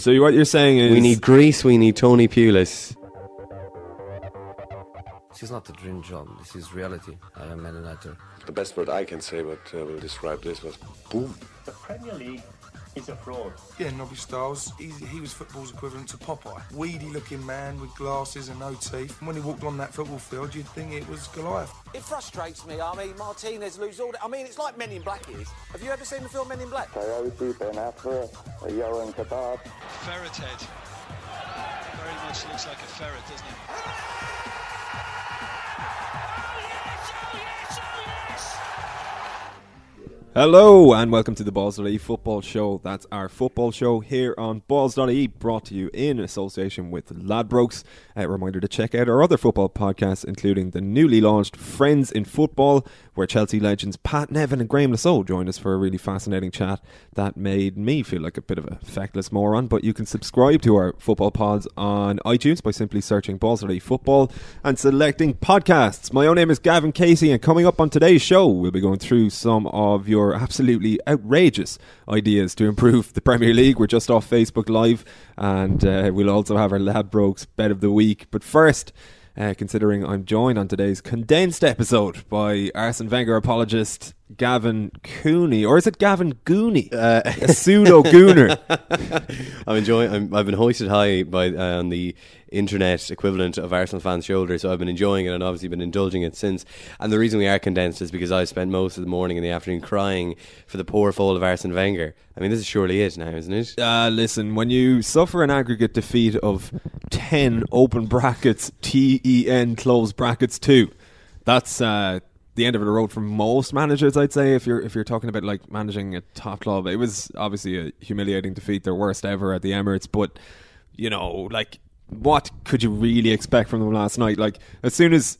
So what you're saying is We need Greece. We need Tony Pulis. This is not a dream job. This is reality. I am Man United. The best word I can say, but uh, will describe this was boom. The Premier League is a fraud. Yeah, Nobby Stiles, he, he was football's equivalent to Popeye. Weedy looking man with glasses and no teeth. And when he walked on that football field, you'd think it was Goliath. It frustrates me. I mean, Martinez lose all. The, I mean, it's like Men in Black is. Have you ever seen the film Men in Black? Coyote, Ben Afra, a yellow kebab. Ferret head. Very much looks like a ferret, doesn't it? Hello and welcome to the Balls.ie football show. That's our football show here on Balls.ie, brought to you in association with Ladbrokes. A reminder to check out our other football podcasts, including the newly launched Friends in Football, where Chelsea legends Pat Nevin and Graeme Le Saux joined us for a really fascinating chat that made me feel like a bit of a feckless moron. But you can subscribe to our football pods on iTunes by simply searching Balls.ie football and selecting podcasts. My own name is Gavin Casey, and coming up on today's show, we'll be going through some of your absolutely outrageous ideas to improve the Premier League. We're just off Facebook Live, and uh, we'll also have our Ladbrokes Bet of the Week. But first, uh, considering I'm joined on today's condensed episode by Arsene Wenger apologist Gavin Cooney, or is it Gavin Gooney? Uh, a pseudo gooner. I'm enjoying. I'm, I've been hoisted high by uh, on the internet equivalent of Arsenal fans' shoulders, so I've been enjoying it and obviously been indulging it since. And the reason we are condensed is because I spent most of the morning and the afternoon crying for the poor fall of Arsene Wenger. I mean, this is surely it now, isn't it? Uh, listen, when you suffer an aggregate defeat of 10 open brackets, T E N close brackets 2, that's uh, the end of the road for most managers, I'd say. If you're if you're talking about like managing a top club, it was obviously a humiliating defeat, their worst ever at the Emirates. But you know, like, what could you really expect from them last night? Like, as soon as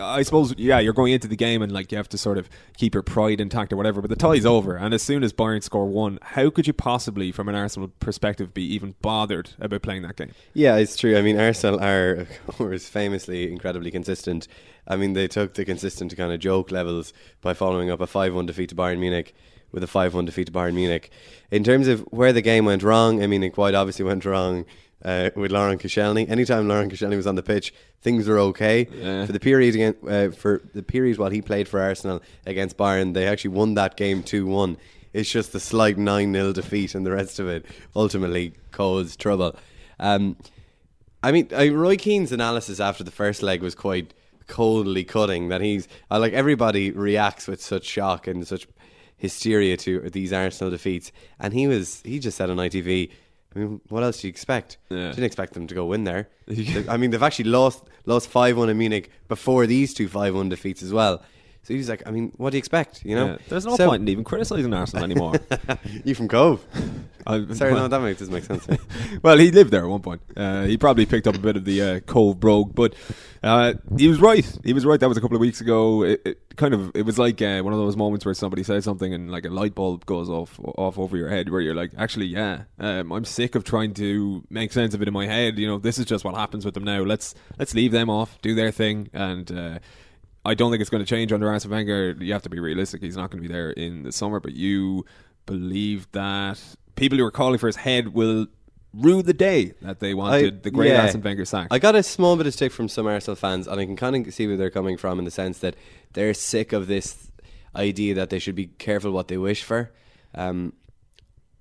I suppose, yeah, you're going into the game and like you have to sort of keep your pride intact or whatever. But the tie's over, and as soon as Bayern score one, how could you possibly, from an Arsenal perspective, be even bothered about playing that game? Yeah, it's true. I mean, Arsenal are, of course, famously incredibly consistent. I mean, they took the consistent kind of joke levels by following up a 5 1 defeat to Bayern Munich with a 5 1 defeat to Bayern Munich. In terms of where the game went wrong, I mean, it quite obviously went wrong uh, with Laurent Koscielny. Anytime Laurent Koscielny was on the pitch, things were okay. Yeah. For the period again, uh, for the period while he played for Arsenal against Bayern, they actually won that game two one. It's just the slight nine 0 defeat, and the rest of it ultimately caused trouble. Um, I mean, uh, Roy Keane's analysis after the first leg was quite coldly cutting. That he's uh, like everybody reacts with such shock and such hysteria to these Arsenal defeats, and he was he just said on ITV. I mean, what else do you expect? Yeah. Didn't expect them to go win there. I mean, they've actually lost lost five one in Munich before these two five one defeats as well. So he's like, I mean, what do you expect? You know, Yeah, there's no So- point in even criticising Arsenal anymore. you from Cobh? I- Sorry, no, that makes, doesn't make sense. well, he lived there at one point. Uh, he probably picked up a bit of the uh, Cobh brogue, but uh, he was right. He was right. That was a couple of weeks ago. It, it kind of it was like uh, one of those moments where somebody says something and like a light bulb goes off off over your head, where you're like, actually, yeah, um, I'm sick of trying to make sense of it in my head. You know, this is just what happens with them now. Let's let's leave them off, do their thing, and. I don't think it's going to change under Arsene Wenger. You have to be realistic. He's not going to be there in the summer, but you believe that people who are calling for his head will rue the day that they wanted the great yeah. Arsene Wenger sacked. I got a small bit of stick from some Arsenal fans, and I can kind of see where they're coming from in the sense that they're sick of this idea that they should be careful what they wish for. Um,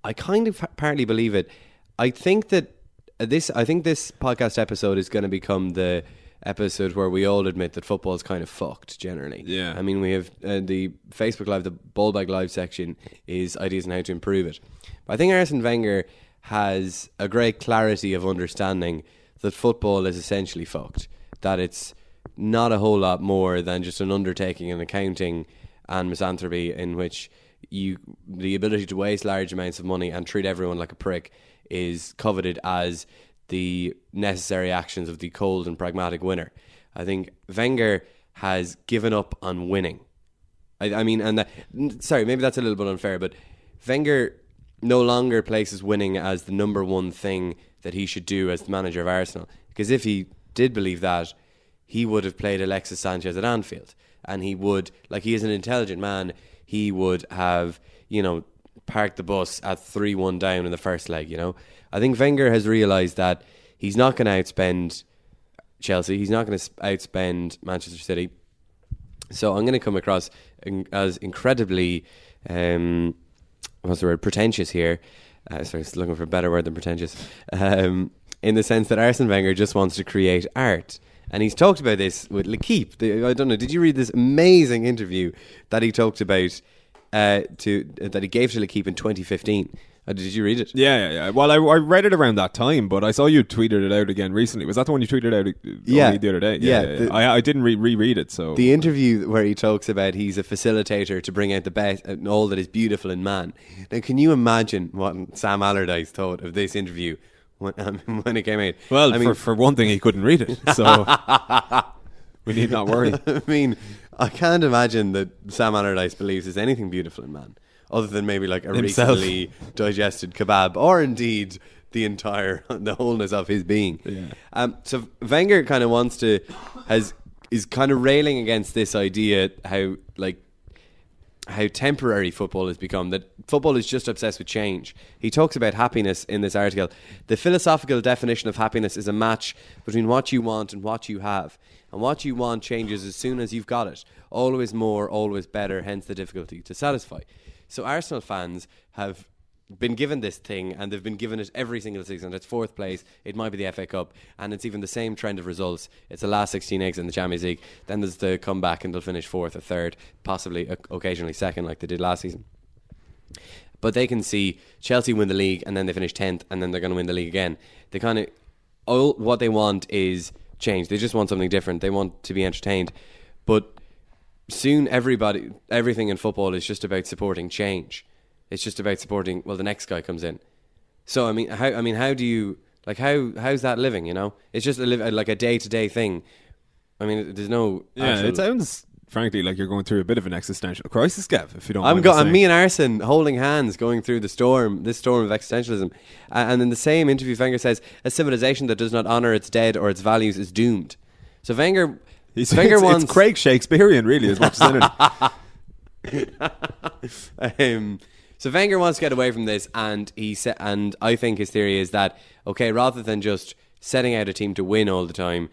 I kind of partly believe it. I think that this, I think this podcast episode is going to become the episode where we all admit that football is kind of fucked generally. Yeah. I mean, we have uh, the Facebook Live, the Ballbag Live section is ideas on how to improve it. But I think Arsene Wenger has a great clarity of understanding that football is essentially fucked. That it's not a whole lot more than just an undertaking and accounting and misanthropy in which you the ability to waste large amounts of money and treat everyone like a prick is coveted as the necessary actions of the cold and pragmatic winner. I think Wenger has given up on winning. I, I mean, and that, sorry, maybe that's a little bit unfair, but Wenger no longer places winning as the number one thing that he should do as the manager of Arsenal. Because if he did believe that, he would have played Alexis Sanchez at Anfield, and he would, like, he is an intelligent man. He would have, you know, parked the bus at 3 1 down in the first leg, you know? I think Wenger has realised that he's not going to outspend Chelsea, he's not going to outspend Manchester City. So I'm going to come across as incredibly, um, what's the word, pretentious here. Uh, sorry, just looking for a better word than pretentious. Um, in the sense that Arsene Wenger just wants to create art. And he's talked about this with L'Equipe. I don't know. Did you read this amazing interview that he talked about uh, to that he gave to L'Equipe in 2015? Uh, did you read it? Yeah, yeah, yeah. Well, I, I read it around that time, but I saw you tweeted it out again recently. Was that the one you tweeted out uh, Yeah. the other day? Yeah, yeah. yeah. the- I, I didn't re- reread it, so The interview where he talks about he's a facilitator to bring out the best and all that is beautiful in man. Now, can you imagine what Sam Allardyce thought of this interview when, um, when it came out? well, I mean, for for one thing, he couldn't read it, so we need not worry. I mean, I can't imagine that Sam Allardyce believes there's anything beautiful in man, other than maybe like a Himself. recently digested kebab, or indeed the entire the wholeness of his being. Yeah. Um, so Wenger kind of wants to has is kind of railing against this idea how like how temporary football has become, that football is just obsessed with change. He talks about happiness in this article. The philosophical definition of happiness is a match between what you want and what you have. And what you want changes as soon as you've got it. Always more, always better, hence the difficulty to satisfy. So Arsenal fans have been given this thing and they've been given it every single season. It's fourth place. It might be the FA Cup, and it's even the same trend of results. It's the last 16 eggs in the Champions League. Then there's the comeback, and they'll finish fourth or third, possibly occasionally second, like they did last season. But they can see Chelsea win the league, and then they finish 10th, and then they're going to win the league again. They kind of all what they want is change. They just want something different. They want to be entertained, but soon everybody everything in football is just about supporting change it's just about supporting well the next guy comes in so i mean how i mean how do you like how how's that living you know it's just a live, like a day-to-day thing i mean there's no Yeah, actual- it sounds frankly like you're going through a bit of an existential crisis, Gav. If you don't, I'm go- me I'm me and Arsene holding hands going through the storm, this storm of existentialism. Uh, and in the same interview, Wenger says, a civilization that does not honour its dead or its values is doomed. So Wenger, He's, Wenger it's, wants it's Craig Shakespearean, really, as much as anything. um, so Wenger wants to get away from this, and he sa- and I think his theory is that okay, rather than just setting out a team to win all the time,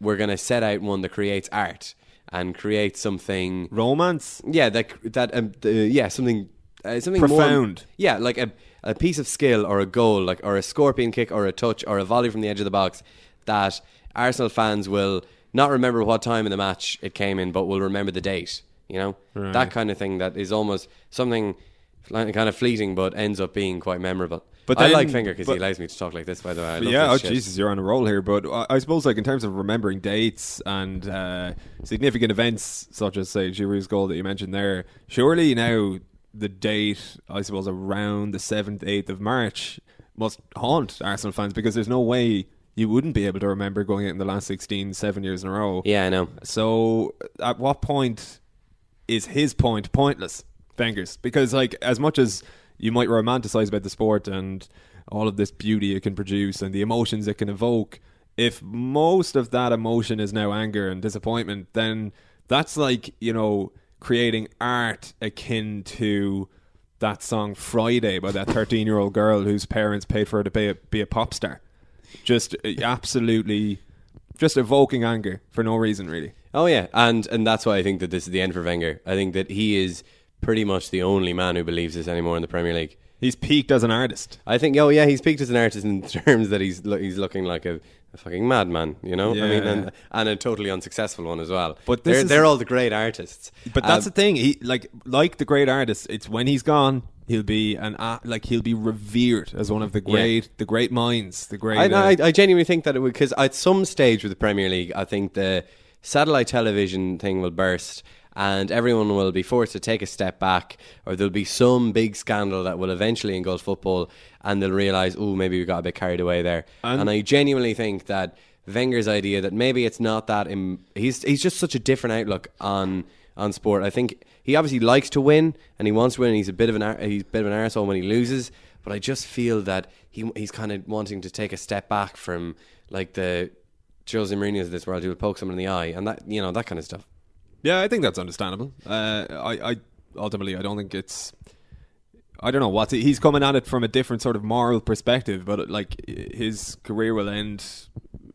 we're going to set out one that creates art and create something. Romance. Yeah, that that um, the, yeah something uh, something more- Profound. yeah, like a a piece of skill or a goal, like or a scorpion kick or a touch or a volley from the edge of the box that Arsenal fans will not remember what time in the match it came in, but will remember the date. You know Right. that kind of thing. That is almost something kind of fleeting, but ends up being quite memorable. But I like Finger because he allows me to talk like this. By the way, I love yeah, oh shit. Jesus, you're on a roll here. But I, I suppose, like in terms of remembering dates and uh, significant events, such as say Giroud's goal that you mentioned there, surely now the date, I suppose, around the seventh, eighth of March must haunt Arsenal fans because there's no way you wouldn't be able to remember going out in the last 16, seven years in a row. Yeah, I know. So, at what point is his point pointless, Wenger's? Because, like, as much as you might romanticize about the sport and all of this beauty it can produce and the emotions it can evoke, if most of that emotion is now anger and disappointment, then that's like, you know, creating art akin to that song Friday by that 13 year old girl whose parents paid for her to be a, be a pop star. Just absolutely, just evoking anger for no reason, really. Oh yeah, and and that's why I think that this is the end for Wenger. I think that he is pretty much the only man who believes this anymore in the Premier League. He's peaked as an artist. I think, oh yeah, he's peaked as an artist in terms that he's lo- he's looking like a, a fucking madman, you know. I mean, and, and a totally unsuccessful one as well. But they're is- they're all the great artists. But that's Um, the thing. He like like the great artists. It's when he's gone, he'll be an like he'll be revered as one of the Yeah. great the great minds. The great. I, uh, I, I genuinely think that it would because at some stage with the Premier League, I think the satellite television thing will burst, and everyone will be forced to take a step back, or there'll be some big scandal that will eventually engulf football, and they'll realise, oh, maybe we got a bit carried away there. And- And, I genuinely think that Wenger's idea that maybe it's not that Im- he's he's just such a different outlook on on sport. I think he obviously likes to win and he wants to win. And he's a bit of an he's a bit of an arsehole when he loses, but I just feel that he he's kind of wanting to take a step back from like the Jose Mourinho's of this world who will poke someone in the eye and that you know that kind of stuff. Yeah, I think that's understandable. Uh, I, I ultimately I don't think it's I don't know what he's coming at it from a different sort of moral perspective, but like his career will end,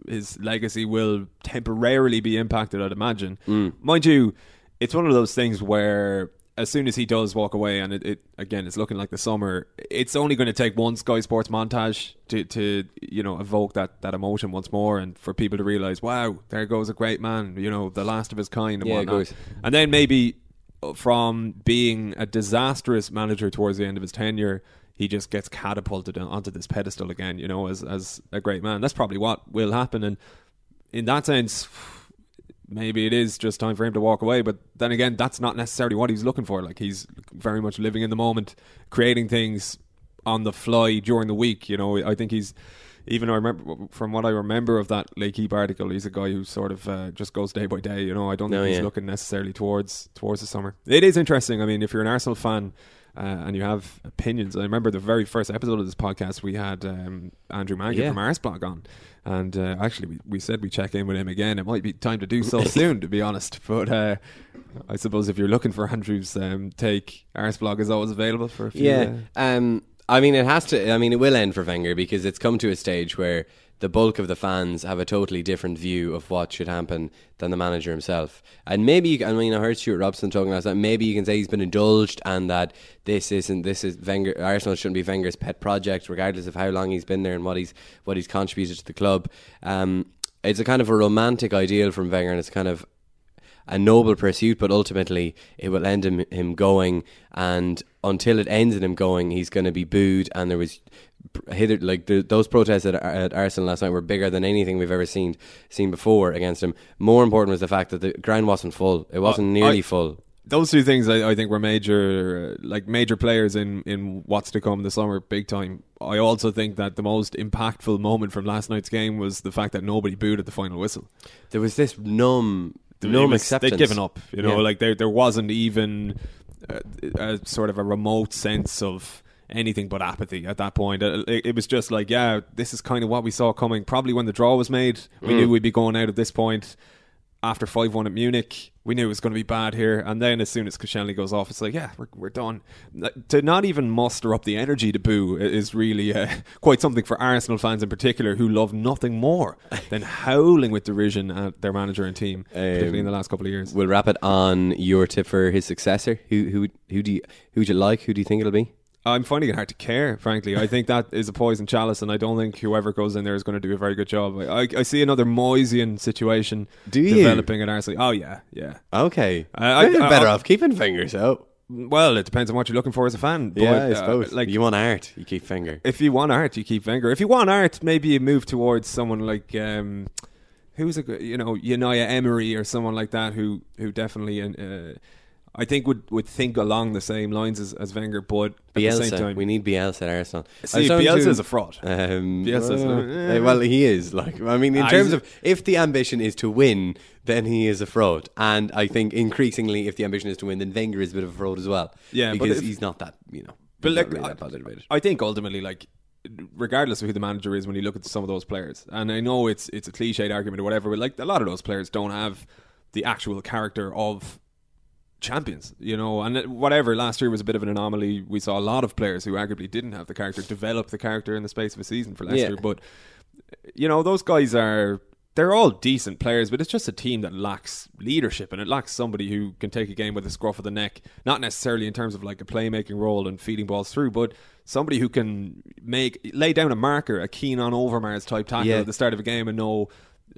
his legacy will temporarily be impacted. I'd imagine, mind you, it's one of those things where as soon as he does walk away, and it, it again, it's looking like the summer. It's only going to take one Sky Sports montage to, to you know evoke that, that emotion once more, and for people to realize, wow, there goes a great man, you know, the last of his kind, and Yeah, whatnot. And then maybe uh, from being a disastrous manager towards the end of his tenure, he just gets catapulted onto this pedestal again, you know, as as a great man. That's probably what will happen, and in that sense, maybe it is just time for him to walk away. But then again, that's not necessarily what he's looking for. Like he's very much living in the moment, creating things on the fly during the week. You know, I think he's even I remember from what I remember of that L'Equipe article, he's a guy who sort of uh, just goes day by day. You know, I don't think No, he's yeah. looking necessarily towards towards the summer. It is interesting. I mean, if you're an Arsenal fan. Uh, and you have opinions. I remember the very first episode of this podcast, we had um, Andrew Mangan Yeah. from Arseblog on, and uh, actually we, we said we check in with him again. It might be time to do so soon, to be honest. But uh, I suppose if you're looking for Andrew's um, take, Arseblog is always available for a few. Yeah. uh, Um, I mean, it has to. I mean, it will end for Wenger because it's come to a stage where the bulk of the fans have a totally different view of what should happen than the manager himself. And maybe, you, I mean, I heard Stewart Robson talking last night. Maybe you can say he's been indulged and that this isn't. This is Wenger. Arsenal shouldn't be Wenger's pet project, regardless of how long he's been there and what he's what he's contributed to the club. Um, it's a kind of a romantic ideal from Wenger, and it's kind of a noble pursuit, but ultimately it will end him, him going. And until it ends in him going, he's going to be booed. And there was hither like the, those protests at, at Arsenal last night were bigger than anything we've ever seen seen before against him. More important was the fact that the ground wasn't full; it wasn't Uh, nearly I- full. those two things I, I think were major, uh, like major players in in what's to come this summer, big time. I also think that the most impactful moment from last night's game was the fact that nobody booed at the final whistle. There was this numb, numb was- acceptance. They'd given up, you know, Yeah. like there there wasn't even a, a sort of a remote sense of anything but apathy at that point. Uh, It, it was just like, yeah, this is kind of what we saw coming. Probably when the draw was made, we Mm. knew we'd be going out at this point. After five one at Munich, we knew it was going to be bad here. And then as soon as Koscielny goes off, it's like, yeah, we're we're done. To not even muster up the energy to boo is really uh, quite something for Arsenal fans in particular, who love nothing more than howling with derision at their manager and team, particularly in the last couple of years. We'll wrap it on your tip for his successor. Who who who do you who do you like? Who do you think it'll be? I'm finding it hard to care, frankly. I think that is a poison chalice, and I don't think whoever goes in there is going to do a very good job. I, I, I see another Moyesian situation Do you? developing at Arsenal. Oh, yeah, yeah. Okay, I- I- better I- off keeping fingers out. Well, it depends on what you're looking for as a fan. But, yeah, I uh, like, you want art, you keep finger. if you want art, you keep Wenger. If you want art, maybe you move towards someone like um, who's a good, you know Unai Emery or someone like that who who definitely uh, I think would, would think along the same lines as, as Wenger, but at the same time, we need Bielsa at Arsenal. See, I Bielsa to- is a fraud. Um, Bielsa's well, eh, well, he is. Like, I mean, in Ah, terms of if the ambition is to win, then he is a fraud. And I think increasingly, if the ambition is to win, then Wenger is a bit of a fraud as well. Yeah, because if- he's not that. You know, But like, really I, that it. I think ultimately, like, regardless of who the manager is, when you look at some of those players, and I know it's it's a cliched argument or whatever, but like a lot of those players don't have the actual character of champions, you know, and whatever. Last year was a bit of an anomaly. We saw a lot of players who arguably didn't have the character develop the character in the space of a season for Leicester, Yeah. but you know, those guys are they're all decent players, but it's just a team that lacks leadership and it lacks somebody who can take a game with a scruff of the neck, not necessarily in terms of like a playmaking role and feeding balls through, but somebody who can make lay down a marker, a Keane on Overmars type tackle Yeah. at the start of a game and know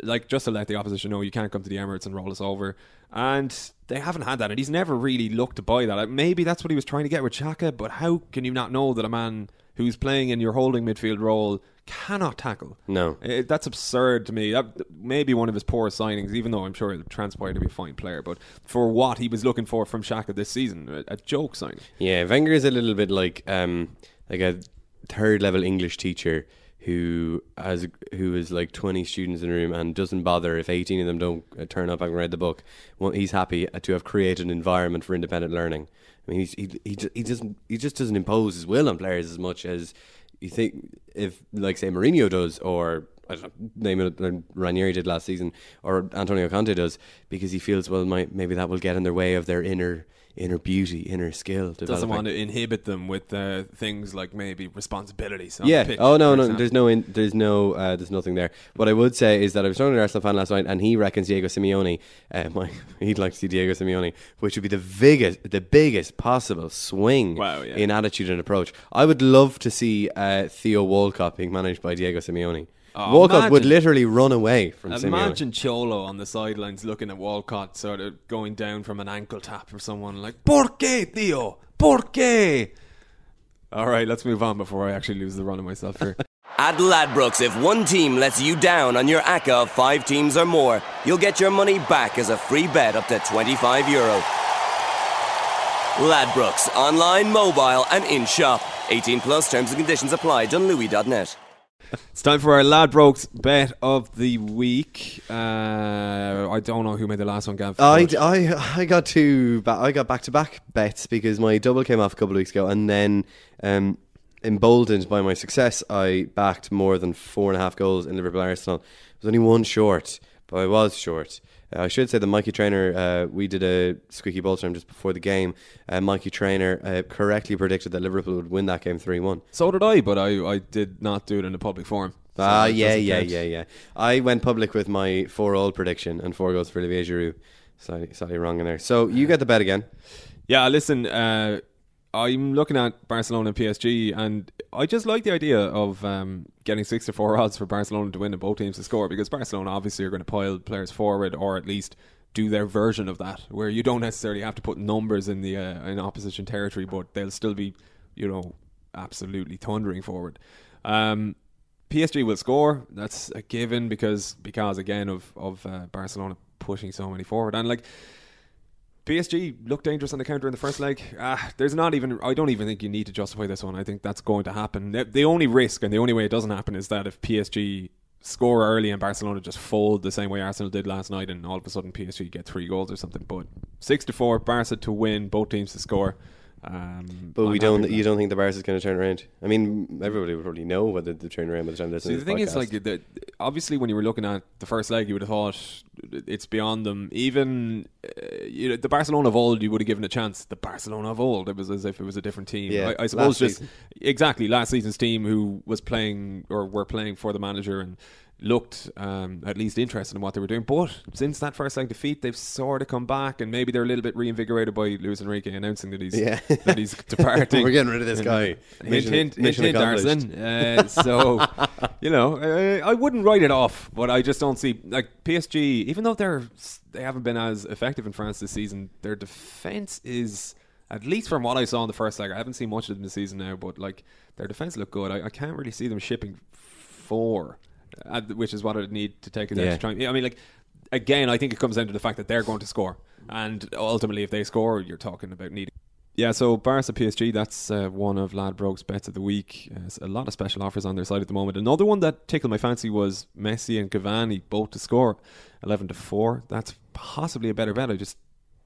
like just to let the opposition know you can't come to the Emirates and roll us over. And they haven't had that, and he's never really looked to buy that. Like, Maybe that's what he was trying to get with Xhaka, but how can you not know that a man who's playing in your holding midfield role cannot tackle? No. Uh, that's absurd to me. That may be one of his poorest signings, even though I'm sure he'll transpire to be a fine player. But for what he was looking for from Xhaka this season, a, a joke signing. Yeah, Wenger is a little bit like um, like a third level English teacher who has who is like twenty students in a room and doesn't bother if eighteen of them don't uh, turn up and read the book. Well, he's happy to have created an environment for independent learning. I mean, he he he doesn't he just doesn't impose his will on players as much as you think if like say Mourinho does or I don't know, name it than Ranieri did last season or Antonio Conte does because he feels well might, maybe that will get in their way of their inner inner beauty, inner skill. Doesn't want to inhibit them with uh, things like maybe responsibilities. On Yeah. Pitch, oh no, no. example. There's no. In, there's no. Uh, there's nothing there. What I would say is that I was talking to an Arsenal fan last night, and he reckons Diego Simeone. Uh, my, he'd like to see Diego Simeone, which would be the biggest, the biggest possible swing Wow, yeah. in attitude and approach. I would love to see uh, Theo Walcott being managed by Diego Simeone. Oh, Walcott would literally run away from Simeone. Imagine Cholo on the sidelines looking at Walcott, sort of going down from an ankle tap for someone like, ¿Por qué, tío? ¿Por qué? All right, let's move on before I actually lose the run of myself here. At Ladbrokes, if one team lets you down on your ACCA of five teams or more, you'll get your money back as a free bet up to 25 euro. Ladbrokes, online, mobile, and in shop. 18 plus terms and conditions apply. Dunlewy.net. It's time for our Ladbrokes bet of the week. Uh, I don't know who made the last one, Gav. I, I, I got two. ba- I got back to back bets because my double came off a couple of weeks ago, and then um, emboldened by my success, I backed more than four and a half goals in Liverpool Arsenal. I was only one short, but I was short. Uh, I should say the Mikey Traynor, uh, we did a squeaky ball term just before the game. Uh, Mikey Traynor uh, correctly predicted that Liverpool would win that game 3 1. So did I, but I, I did not do it in a public forum. So Ah, it yeah, yeah, count. yeah, yeah. I went public with my four all prediction and four goals for Olivier Giroud. Slightly, slightly wrong in there. So you get the bet again. Yeah, listen, uh, I'm looking at Barcelona and PSG, and I just like the idea of um, getting six to four odds for Barcelona to win and both teams to score because Barcelona obviously are going to pile players forward or at least do their version of that, where you don't necessarily have to put numbers in the uh, in opposition territory, but they'll still be, you know, absolutely thundering forward. Um, PSG will score. That's a given because because again of of uh, Barcelona pushing so many forward and like PSG looked dangerous on the counter in the first leg. Ah, there's not even. I don't even think you need to justify this one. I think that's going to happen. The, only risk and the only way it doesn't happen is that if PSG score early and Barcelona just fold the same way Arsenal did last night, and all of a sudden PSG get three goals or something. But six to four, Barca to win, both teams to score. Um, But I'm we don't. You don't think the Barca's going to turn around? I mean, everybody would probably know whether they turn around by the time they listen See, the this thing is, like, the, obviously, when you were looking at the first leg, you would have thought it's beyond them. Even uh, you know, the Barcelona of old, you would have given a chance. The Barcelona of old, it was as if it was a different team. Yeah, I, I suppose just season. exactly last season's team who was playing or were playing for the manager and looked um, at least interested in what they were doing. But since that first leg defeat, they've sort of come back, and maybe they're a little bit reinvigorated by Luis Enrique announcing that he's Yeah. that he's departing. We're getting rid of this guy. Mission- hint, hint, mission hint, accomplished. Uh, so, you know, uh, I wouldn't write it off, but I just don't see like PSG. Even though they're they haven't been as effective in France this season, their defense is at least from what I saw in the first leg. I haven't seen much of them this season now, but like their defense look good. I, I can't really see them shipping four, which is what I'd need to take it down Yeah. to try. I mean, like again, I think it comes down to the fact that they're going to score, and ultimately, if they score, you're talking about needing. Yeah, so Barca PSG, that's uh, one of Ladbrokes bets of the week. Uh, a lot of special offers on their side at the moment. Another one that tickled my fancy was Messi and Cavani both to score, eleven to four. That's possibly a better bet. I just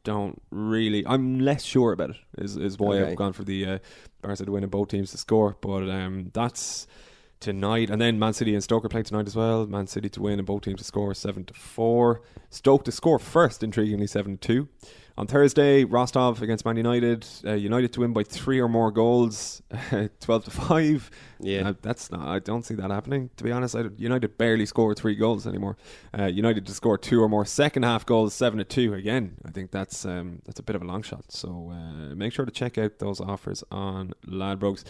don't really. I'm less sure about it. Is is why Okay. I've gone for the uh, Barca to win and both teams to score. But um, that's tonight, and then Man City and Stoke are playing tonight as well. Man City to win and both teams to score seven to four. Stoke to score first, intriguingly seven to two. On Thursday, Rostov against Man United. Uh, United to win by three or more goals, twelve to five. Yeah. Uh, that's not. I don't see that happening. To be honest, I, United barely score three goals anymore. Uh, United to score two or more second half goals, seven to two. Again, I think that's um, that's a bit of a long shot. So uh, make sure to check out those offers on Ladbrokes.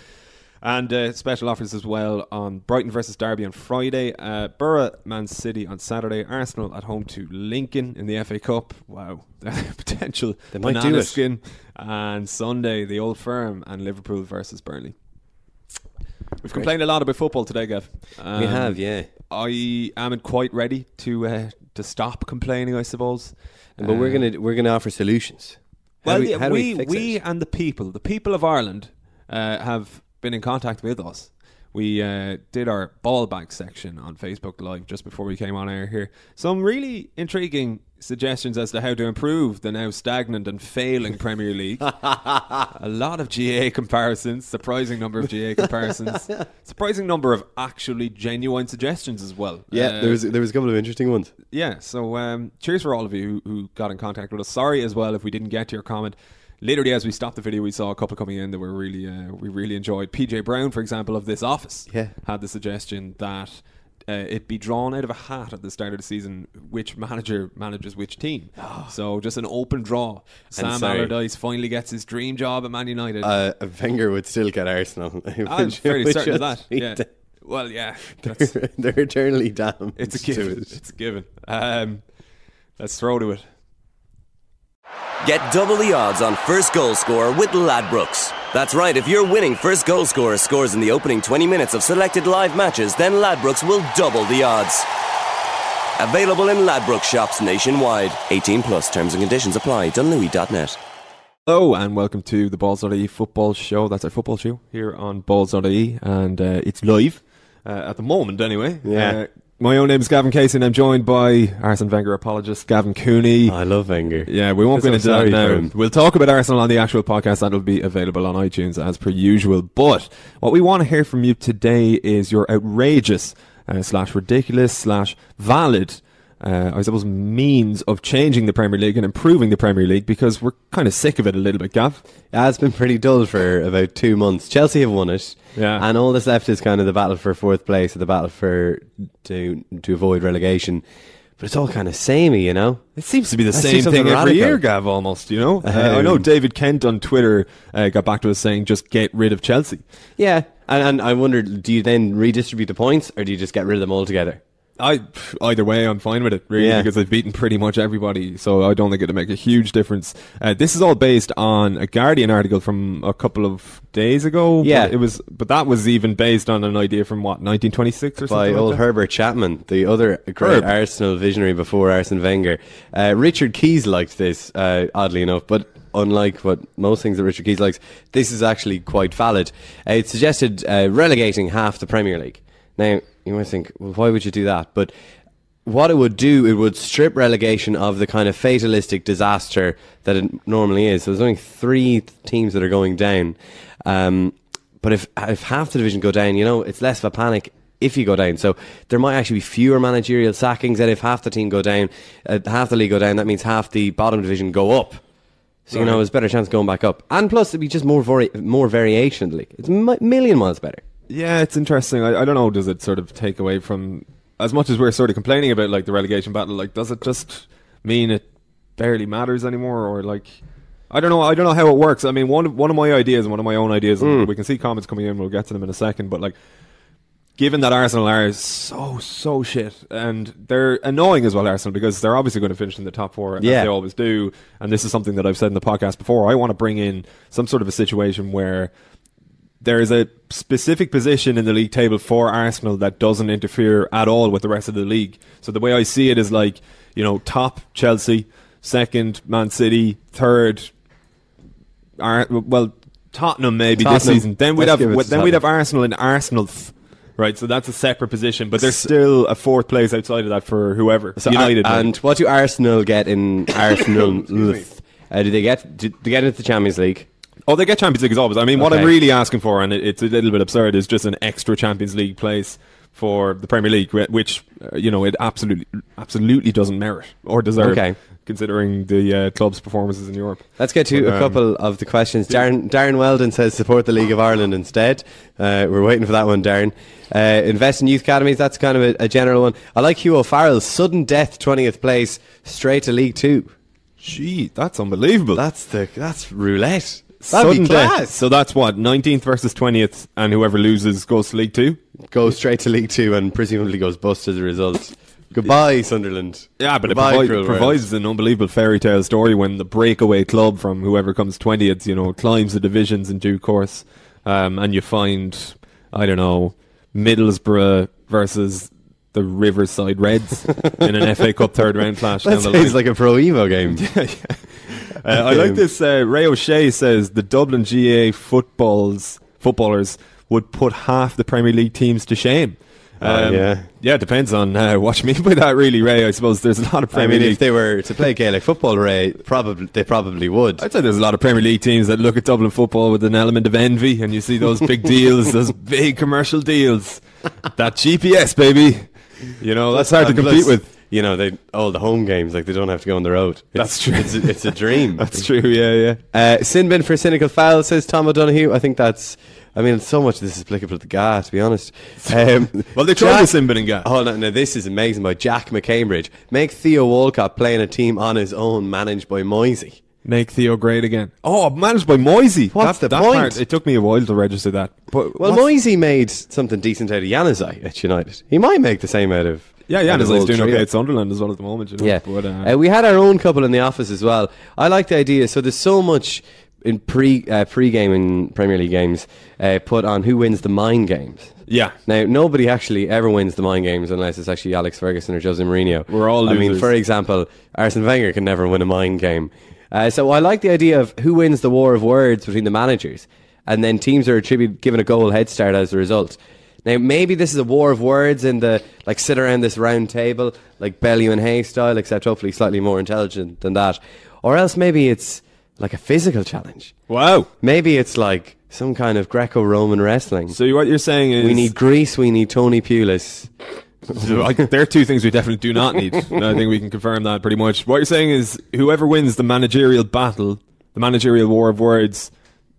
And uh, special offers as well on Brighton versus Derby on Friday, uh, Boro Man City on Saturday, Arsenal at home to Lincoln in the FA Cup. Wow, potential They might banana do it. skin. And Sunday, the Old Firm and Liverpool versus Burnley. We've complained a lot about football today, Gav. we Um, have, yeah. I am quite ready to uh, to stop complaining. I suppose. But we're Uh, gonna we're gonna offer solutions. How well, we, yeah, how do we we, we and the people, the people of Ireland, uh, have been in contact with us we uh, did our ball back section on Facebook Live just before we came on air here. Some really intriguing suggestions as to how to improve the now stagnant and failing Premier League. a lot of GAA comparisons, surprising number of GAA comparisons, surprising number of actually genuine suggestions as well. Yeah, Uh, there was there was a couple of interesting ones. yeah, so um, cheers for all of you who, who got in contact with us. Sorry as well if we didn't get to your comment. Literally, as we stopped the video, we saw a couple coming in that were really uh, we really enjoyed. PJ Brown, for example, of this office, Yeah. had the suggestion that uh, it be drawn out of a hat at the start of the season which manager manages which team. so just an open draw. Sam sorry. Allardyce finally gets his dream job at Man United. Uh, Wenger would still get Arsenal. I'm fairly certain of that. Yeah. Well, yeah, They're, they're eternally damned. it's a to given. it. It's a given. Um, let's throw to it. Get double the odds on first goal scorer with Ladbrokes. That's right, if your winning first goal scorer scores in the opening 20 minutes of selected live matches, then Ladbrokes will double the odds. Available in Ladbrokes shops nationwide. 18 plus terms and conditions apply. Dunlewy.net. Hello and welcome to the Balls.ie football show. That's our football show here on Balls.ie and uh, it's live uh, at the moment anyway. Yeah. Uh, my own name is Gavin Casey and I'm joined by Arsene Wenger apologist Gavin Cooney. I love Wenger. yeah, we won't go into that now. We'll talk about Arsenal on the actual podcast. That'll be available on iTunes as per usual. But what we want to hear from you today is your outrageous uh, slash ridiculous slash valid uh, I suppose, means of changing the Premier League and improving the Premier League because we're kind of sick of it a little bit, Gav. Yeah, it's been pretty dull for about two months. Chelsea have won it, Yeah. and all that's left is kind of the battle for fourth place or the battle for to to avoid relegation. But it's all kind of samey, you know. It seems to be the same thing every year, Gav, almost, you know? Uh, I know Um, David Kent on Twitter uh, got back to us saying just get rid of Chelsea. Yeah, and, and I wonder, do you then redistribute the points, or do you just get rid of them altogether? I either way, I'm fine with it, really, Yeah. because I've beaten pretty much everybody, so I don't think it'll make a huge difference. Uh, this is all based on a Guardian article from a couple of days ago. but Yeah. it was, but that was even based on an idea from what 1926 or by something. old like? Herbert Chapman, the other great Herb. Arsenal visionary before Arsene Wenger. Uh, Richard Keys liked this, uh, oddly enough, but unlike what most things that Richard Keys likes, this is actually quite valid. Uh, it suggested uh, relegating half the Premier League. Now, you might think, well, why would you do that? But what it would do, it would strip relegation of the kind of fatalistic disaster that it normally is. So there's only three teams that are going down. Um, but if if half the division go down, you know, it's less of a panic if you go down. So there might actually be fewer managerial sackings. And if half the team go down, uh, half the league go down, that means half the bottom division go up. So you know, there's a better chance of going back up. And plus, it'd be just more vari- more variation in the league. It's a million miles better. Yeah, it's interesting. I, I don't know. Does it sort of take away from as much as we're sort of complaining about like the relegation battle? Like, does it just mean it barely matters anymore, or like? I don't know. I don't know how it works. I mean, one of, one of my ideas, and one of my own ideas, and mm. we can see comments coming in. We'll get to them in a second. But like, given that Arsenal are so so shit, and they're annoying as well, Arsenal, because they're obviously going to finish in the top four, Yeah. as they always do. And this is something that I've said in the podcast before. I want to bring in some sort of a situation where there is a specific position in the league table for Arsenal that doesn't interfere at all with the rest of the league. So the way I see it is like, you know, top Chelsea, second Man City, third Ar- well Tottenham maybe this season. Then we'd Let's have then we'd have Arsenal in Arsenal. Right, so that's a separate position, but there's still a fourth place outside of that for whoever. So United, Ar- and what do Arsenal get in Arsenal? uh, do they get do they get into the Champions League? Oh, they get Champions League as always. I mean, what I'm really asking for, and it, it's a little bit absurd, is just an extra Champions League place for the Premier League, which uh, you know it absolutely, absolutely doesn't merit or deserve, Okay. considering the uh, club's performances in Europe. Let's get to But, a um, couple of the questions. Darren, Darren Weldon says support the League of Ireland instead. Uh, we're waiting for that one, Darren. Uh, invest in youth academies. That's kind of a, a general one. I like Hugh O'Farrell's sudden death, twentieth place, straight to League Two. Gee, that's unbelievable. That's the that's roulette. That'd Sudden be death. class. So that's what 19th versus 20th, and whoever loses goes to League Two. Goes straight to League Two and presumably goes bust as a result. Goodbye, Sunderland. Yeah, but Goodbye, it provi- provides an unbelievable fairy tale story when the breakaway club from whoever comes 20th, you know, climbs the divisions in due course. Um, and you find, I don't know, Middlesbrough versus the Riverside Reds in an FA Cup third round clash. That down the line. sounds like a Pro Evo game. Uh, I like this. Uh, Ray O'Shea says the Dublin GAA footballs footballers would put half the Premier League teams to shame. Oh, yeah. yeah, it depends on uh, what you mean by that, really, Ray. I suppose there's a lot of I Premier mean, League. if they were to play Gaelic football, Ray, probably they probably would. I'd say there's a lot of Premier League teams that look at Dublin football with an element of envy, and you see those big deals, those big commercial deals. That GPS, baby. You know, that's hard to compete plus, with. You know, they all the home games like they don't have to go on the road. It's, That's true. It's a, it's a dream. That's true, yeah, yeah. Uh, sin bin for cynical foul says Tom O'Donoghue. I think that's. I mean, so much of this is applicable to GAA, to be honest. Um, Well, they tried Jack- the sin bin and GAA. Oh no, no, this is amazing by Jack McCambridge. Make Theo Walcott play in a team on his own, managed by Moyesy. Make Theo great again. Oh, managed by Moyesy. What's that, the that point? Part, it took me a while to register that. But Well, Moyesy made something decent out of Januzaj at United. He might make the same out of. Yeah, yeah, out of he's doing trio. okay at Sunderland as well at the moment. You know? Yeah, but, uh, uh, we had our own couple in the office as well. I like the idea. So there's so much in pre uh, pre game in Premier League games uh, put on who wins the mind games. yeah. Now nobody actually ever wins the mind games unless it's actually Alex Ferguson or Jose Mourinho. We're all I mean, for example, Arsene Wenger can never win a mind game. Uh, so I like the idea of who wins the war of words between the managers, and then teams are attributed given a goal head start as a result. Now maybe this is a war of words in the like sit around this round table like Bellew and Haye style, except hopefully slightly more intelligent than that, or else maybe it's like a physical challenge. Wow. Maybe it's like some kind of Greco-Roman wrestling. So what you're saying is we need Greece. We need Tony Pulis. I, there are two things we definitely do not need. I think we can confirm that pretty much. What you're saying is whoever wins the managerial battle, the managerial war of words,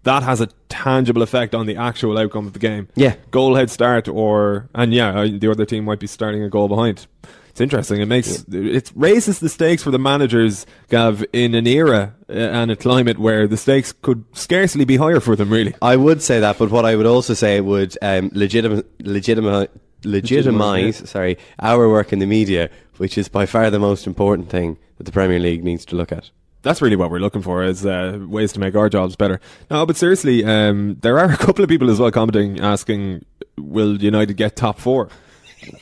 that has a tangible effect on the actual outcome of the game. Yeah. Goal head start or and yeah, uh, the other team might be starting a goal behind. It's interesting. It makes it raises the stakes for the managers, Gav, in an era uh, and a climate where the stakes could scarcely be higher for them. Really, I would say that, but what I would also say would um, legitim- legitimize, legitimize, Legitimize, sorry, our work in the media, which is by far the most important thing that the Premier League needs to look at. That's really what we're looking for is uh, ways to make our jobs better. No, but seriously, um, there are a couple of people as well commenting, asking, "Will United get top four?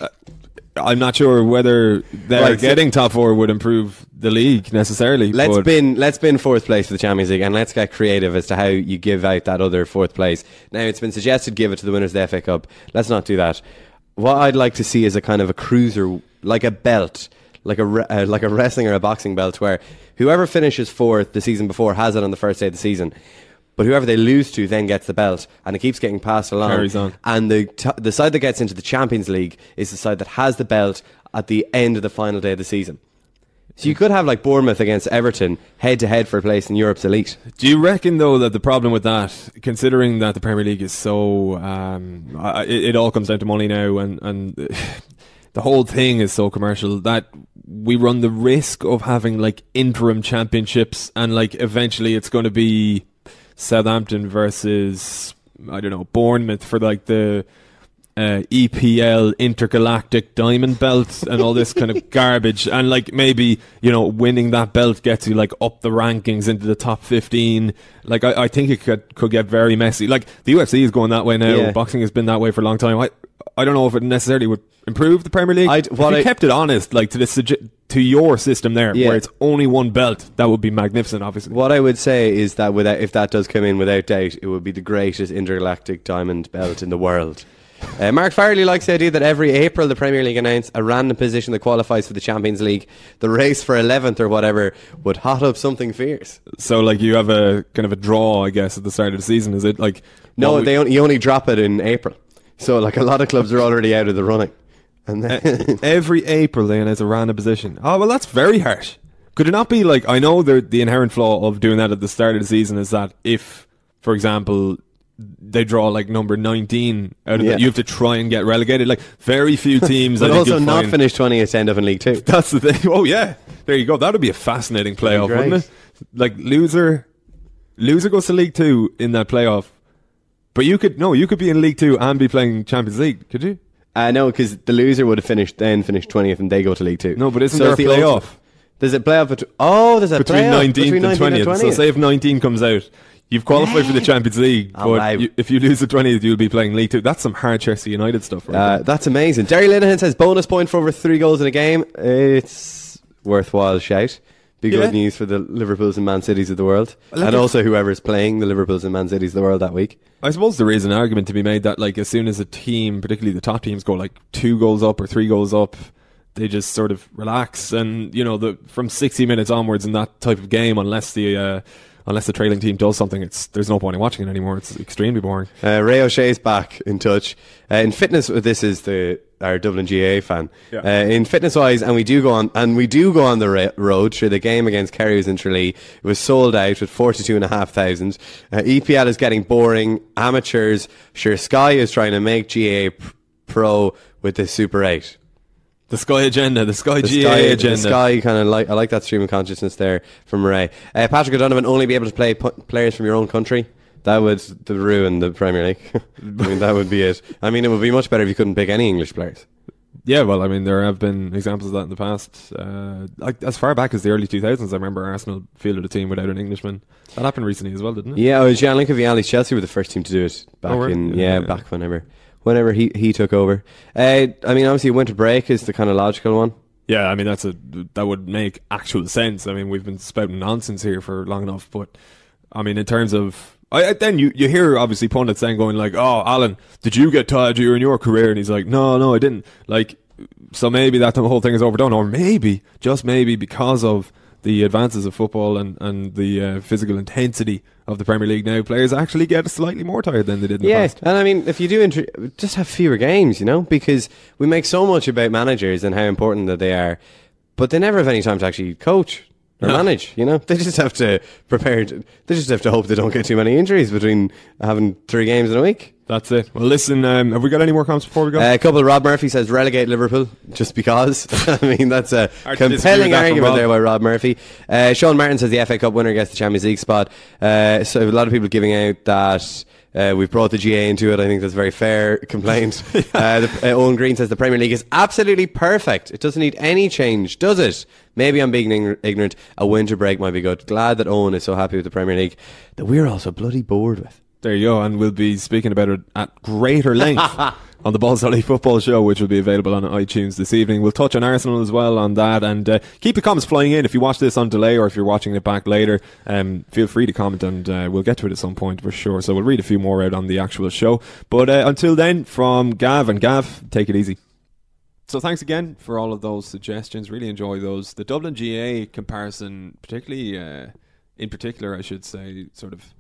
Uh, I'm not sure whether they're Right, getting top four would improve the league necessarily. Let's bin let's bin fourth place for the Champions League, and let's get creative as to how you give out that other fourth place. Now it's been suggested give it to the winners of the FA Cup. Let's not do that. What I'd like to see is a kind of a cruiser, like a belt, like a uh, like a wrestling or a boxing belt, where whoever finishes fourth the season before has it on the first day of the season. But whoever they lose to then gets the belt, and it keeps getting passed along. Carries on. And the t- the side that gets into the Champions League is the side that has the belt at the end of the final day of the season. So you could have like Bournemouth against Everton head to head for a place in Europe's elite. Do you reckon though that the problem with that, considering that the Premier League is so, um, it, it all comes down to money now, and and the whole thing is so commercial that we run the risk of having like interim championships, and like eventually it's going to be Southampton versus I don't know Bournemouth for like the uh, EPL intergalactic diamond belt and all this kind of garbage. And like maybe you know winning that belt gets you like up the rankings into the top 15 like I, I think it could could get very messy. Like the UFC is going that way now. Yeah. boxing has been that way for a long time. I I don't know if it necessarily would improve the Premier League. I'd- if you I- kept it honest like to the to your system there Yeah. where it's only one belt that would be magnificent obviously. What I would say is that without, if that does come in without doubt, it would be the greatest intergalactic diamond belt in the world. Uh, Mark Farley likes the idea that every April the Premier League announce a random position that qualifies for the Champions League. The race for 11th or whatever would hot up something fierce. so like you have a kind of a draw I guess at the start of the season is it like No, they only, you only drop it in April. So like a lot of clubs are already out of the running. And then every April then as a random position. Oh well, that's very harsh. Could it not be like I know the the inherent flaw of doing that at the start of the season is that if, for example, they draw like number nineteen out of Yeah. it, you have to try and get relegated. Like very few teams, but also not find- finish 20th to end up in League Two. That's the thing. Oh yeah, there you go. That would be a fascinating playoff, wouldn't it? Like loser, loser goes to League Two in that playoff. But you could no, you could be in League Two and be playing Champions League, could you? Uh, no, because the loser would have finished then finished 20th and they go to League Two. No, but isn't So there a the playoff? ultimate- There's a playoff between. Oh, there's a between playoff 19th between and 19th 20th. So say if 19 comes out, you've qualified for the Champions League, Oh, but you, if you lose the 20th, you'll be playing League Two. That's some hard Chelsea United stuff, right? Uh, that's amazing. Derry Linehan says bonus point for over three goals in a game. It's worthwhile shout Be Yeah. good news for the Liverpools and Man Cities of the world, Like and also whoever's playing the Liverpools and Man Cities of the world that week. I suppose there is an argument to be made that like as soon as a team, particularly the top teams, go like two goals up or three goals up, they just sort of relax, and you know the from sixty minutes onwards in that type of game, unless the uh, unless the trailing team does something, it's there's no point in watching it anymore. It's extremely boring. Uh, Ray O'Shea's back in touch. Uh, in fitness, this is the our Dublin GAA fan. Yeah. Uh, in fitness wise, and we do go on, and we do go on the ra- road. Through the game against Kerry was in Tralee, it was sold out with forty two and a half thousand. Uh, EPL is getting boring. Amateurs, sure. Sky is trying to make GAA p- pro with the Super Eight. The Sky agenda, the Sky The GA Sky, agenda. The Sky kind of like I like that stream of consciousness there from Ray. Uh, Patrick O'Donovan only be able to play pu- players from your own country. That would the ruin the Premier League. I mean, that would be it. I mean, it would be much better if you couldn't pick any English players. Yeah, well, I mean, there have been examples of that in the past. Uh, like as far back as the early 2000s, I remember Arsenal fielded a team without an Englishman. That happened recently as well, didn't it? Yeah, oh, Gianluca Vialli, Chelsea were the first team to do it back Oh, in they? yeah, Yeah. back whenever whenever he he took over. Uh, I mean, obviously, winter break is the kind of logical one. Yeah, I mean that's a that would make actual sense. I mean we've been spouting nonsense here for long enough, but I mean in terms of I, then you you hear obviously pundits saying going like, "Oh, Alan, did you get tired during your career?" And he's like, "No, no, I didn't." Like, so maybe that whole thing is overdone, or maybe just maybe because of the advances of football and and the uh, physical intensity of the Premier League now, players actually get slightly more tired than they did in the past. and I mean, if you do just have fewer games, you know, because we make so much about managers and how important that they are, but they never have any time to actually coach or No. manage. You know, they just have to prepare. To, they just have to hope they don't get too many injuries between having three games in a week. That's it. Well, listen, um, have we got any more comments before we go? Uh, a couple. Rob Murphy says relegate Liverpool just because. I mean, that's a Hard to disagree with compelling argument there by Rob Murphy. Uh, Sean Martin says the FA Cup winner gets the Champions League spot. Uh, so a lot of people giving out that. Uh, we've brought the GAA into it. I think that's a very fair complaint. uh, the, uh, Owen Green says the Premier League is absolutely perfect. It doesn't need any change, does it? Maybe I'm being ign- ignorant. A winter break might be good. Glad that Owen is so happy with the Premier League that we're also bloody bored with. There you go, and we'll be speaking about it at greater length on the Balls Football Show, which will be available on iTunes this evening. We'll touch on Arsenal as well on that, and uh, keep your comments flying in. If you watch this on delay or if you're watching it back later, um, feel free to comment, and uh, we'll get to it at some point for sure. So we'll read a few more out on the actual show. But uh, until then, from Gav and Gav, take it easy. So thanks again for all of those suggestions. Really enjoy those. The Dublin GAA comparison, particularly uh, in particular, I should say, sort of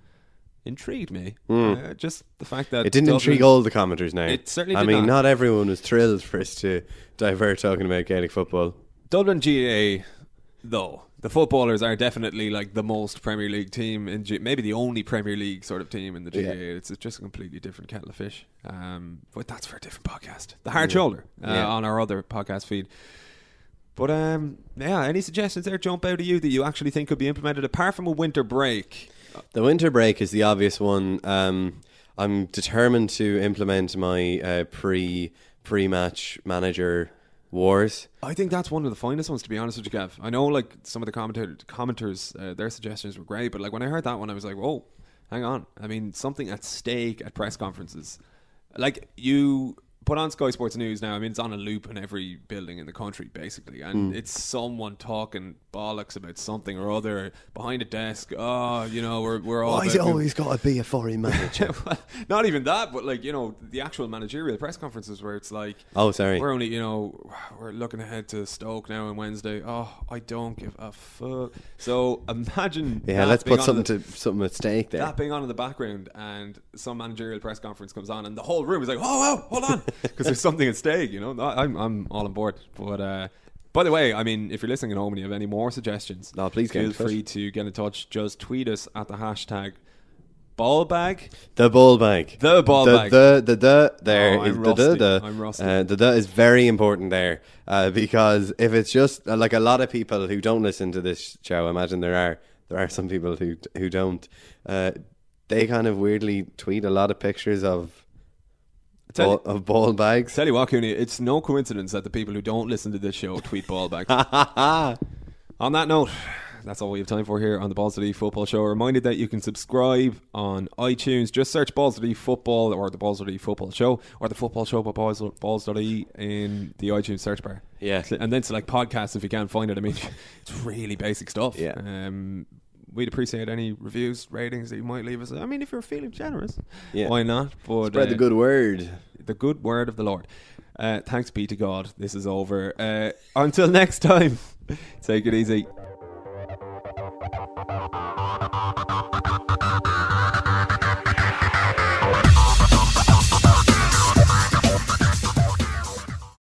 intrigued me. Uh, just the fact that. It didn't Dublin- intrigue all the commenters now. It certainly I mean, not. not everyone was thrilled for us to divert talking about Gaelic football. Dublin GAA, though, the footballers are definitely like the most Premier League team in G- maybe the only Premier League sort of team in the GAA. Yeah. It's just a completely different kettle of fish. Um, but that's for a different podcast. The Hard Shoulder uh, Yeah. on our other podcast feed. But um, yeah, any suggestions there jump out at you that you actually think could be implemented apart from a winter break? The winter break is the obvious one. Um, I'm determined to implement my uh, pre pre match manager wars. I think that's one of the finest ones, to be honest with you, Gav. I know, like some of the commentator, commenters, uh, their suggestions were great, but like when I heard that one, I was like, "Whoa, hang on!" I mean, something at stake at press conferences. Like you put on Sky Sports News now. I mean, it's on a loop in every building in the country, basically, and Hmm. it's someone talking bollocks about something or other behind a desk. Oh, you know, we're we're all. about- got to be a foreign manager? Well, not even that, but like you know, the actual managerial press conferences where it's like, Oh, sorry. we're only you know, we're looking ahead to Stoke now on Wednesday. Oh, I don't give a fuck. So imagine, yeah, let's put something the, to something at stake there. that being on in the background, and some managerial press conference comes on, and the whole room is like, oh, wow, hold on, because there's something at stake. You know, I'm I'm all on board. But uh, by the way, I mean, if you're listening at home and you have any more suggestions, No, please feel free to get in touch. Just tweet us at the hashtag ballbag. The ball bag. The ball the, bag. The the the there Oh, is the the the. I'm rusty. Uh, the the is very important there uh, because if it's just uh, like a lot of people who don't listen to this show, I imagine there are there are some people who who don't. Uh, they kind of weirdly tweet a lot of pictures of Ball, of ball bags. Tell you what, Cooney, it's no coincidence that the people who don't listen to this show tweet ball back. On that note, That's all we have time for here on the Balls.ie Football Show. Reminded that you can subscribe on iTunes. Just search Balls.ie Football or the Balls.ie Football Show or the Football Show by Balls Balls.ie in the iTunes search bar. Yeah. and then select podcasts if you can't find it. I mean, it's really basic stuff. Yeah. Um, we'd appreciate any reviews, ratings that you might leave us. I mean, if you're feeling generous, Yeah. why not? But Spread the uh, good word. the good word of the Lord. Uh, thanks be to God. This is over. Uh, until next time, take it easy.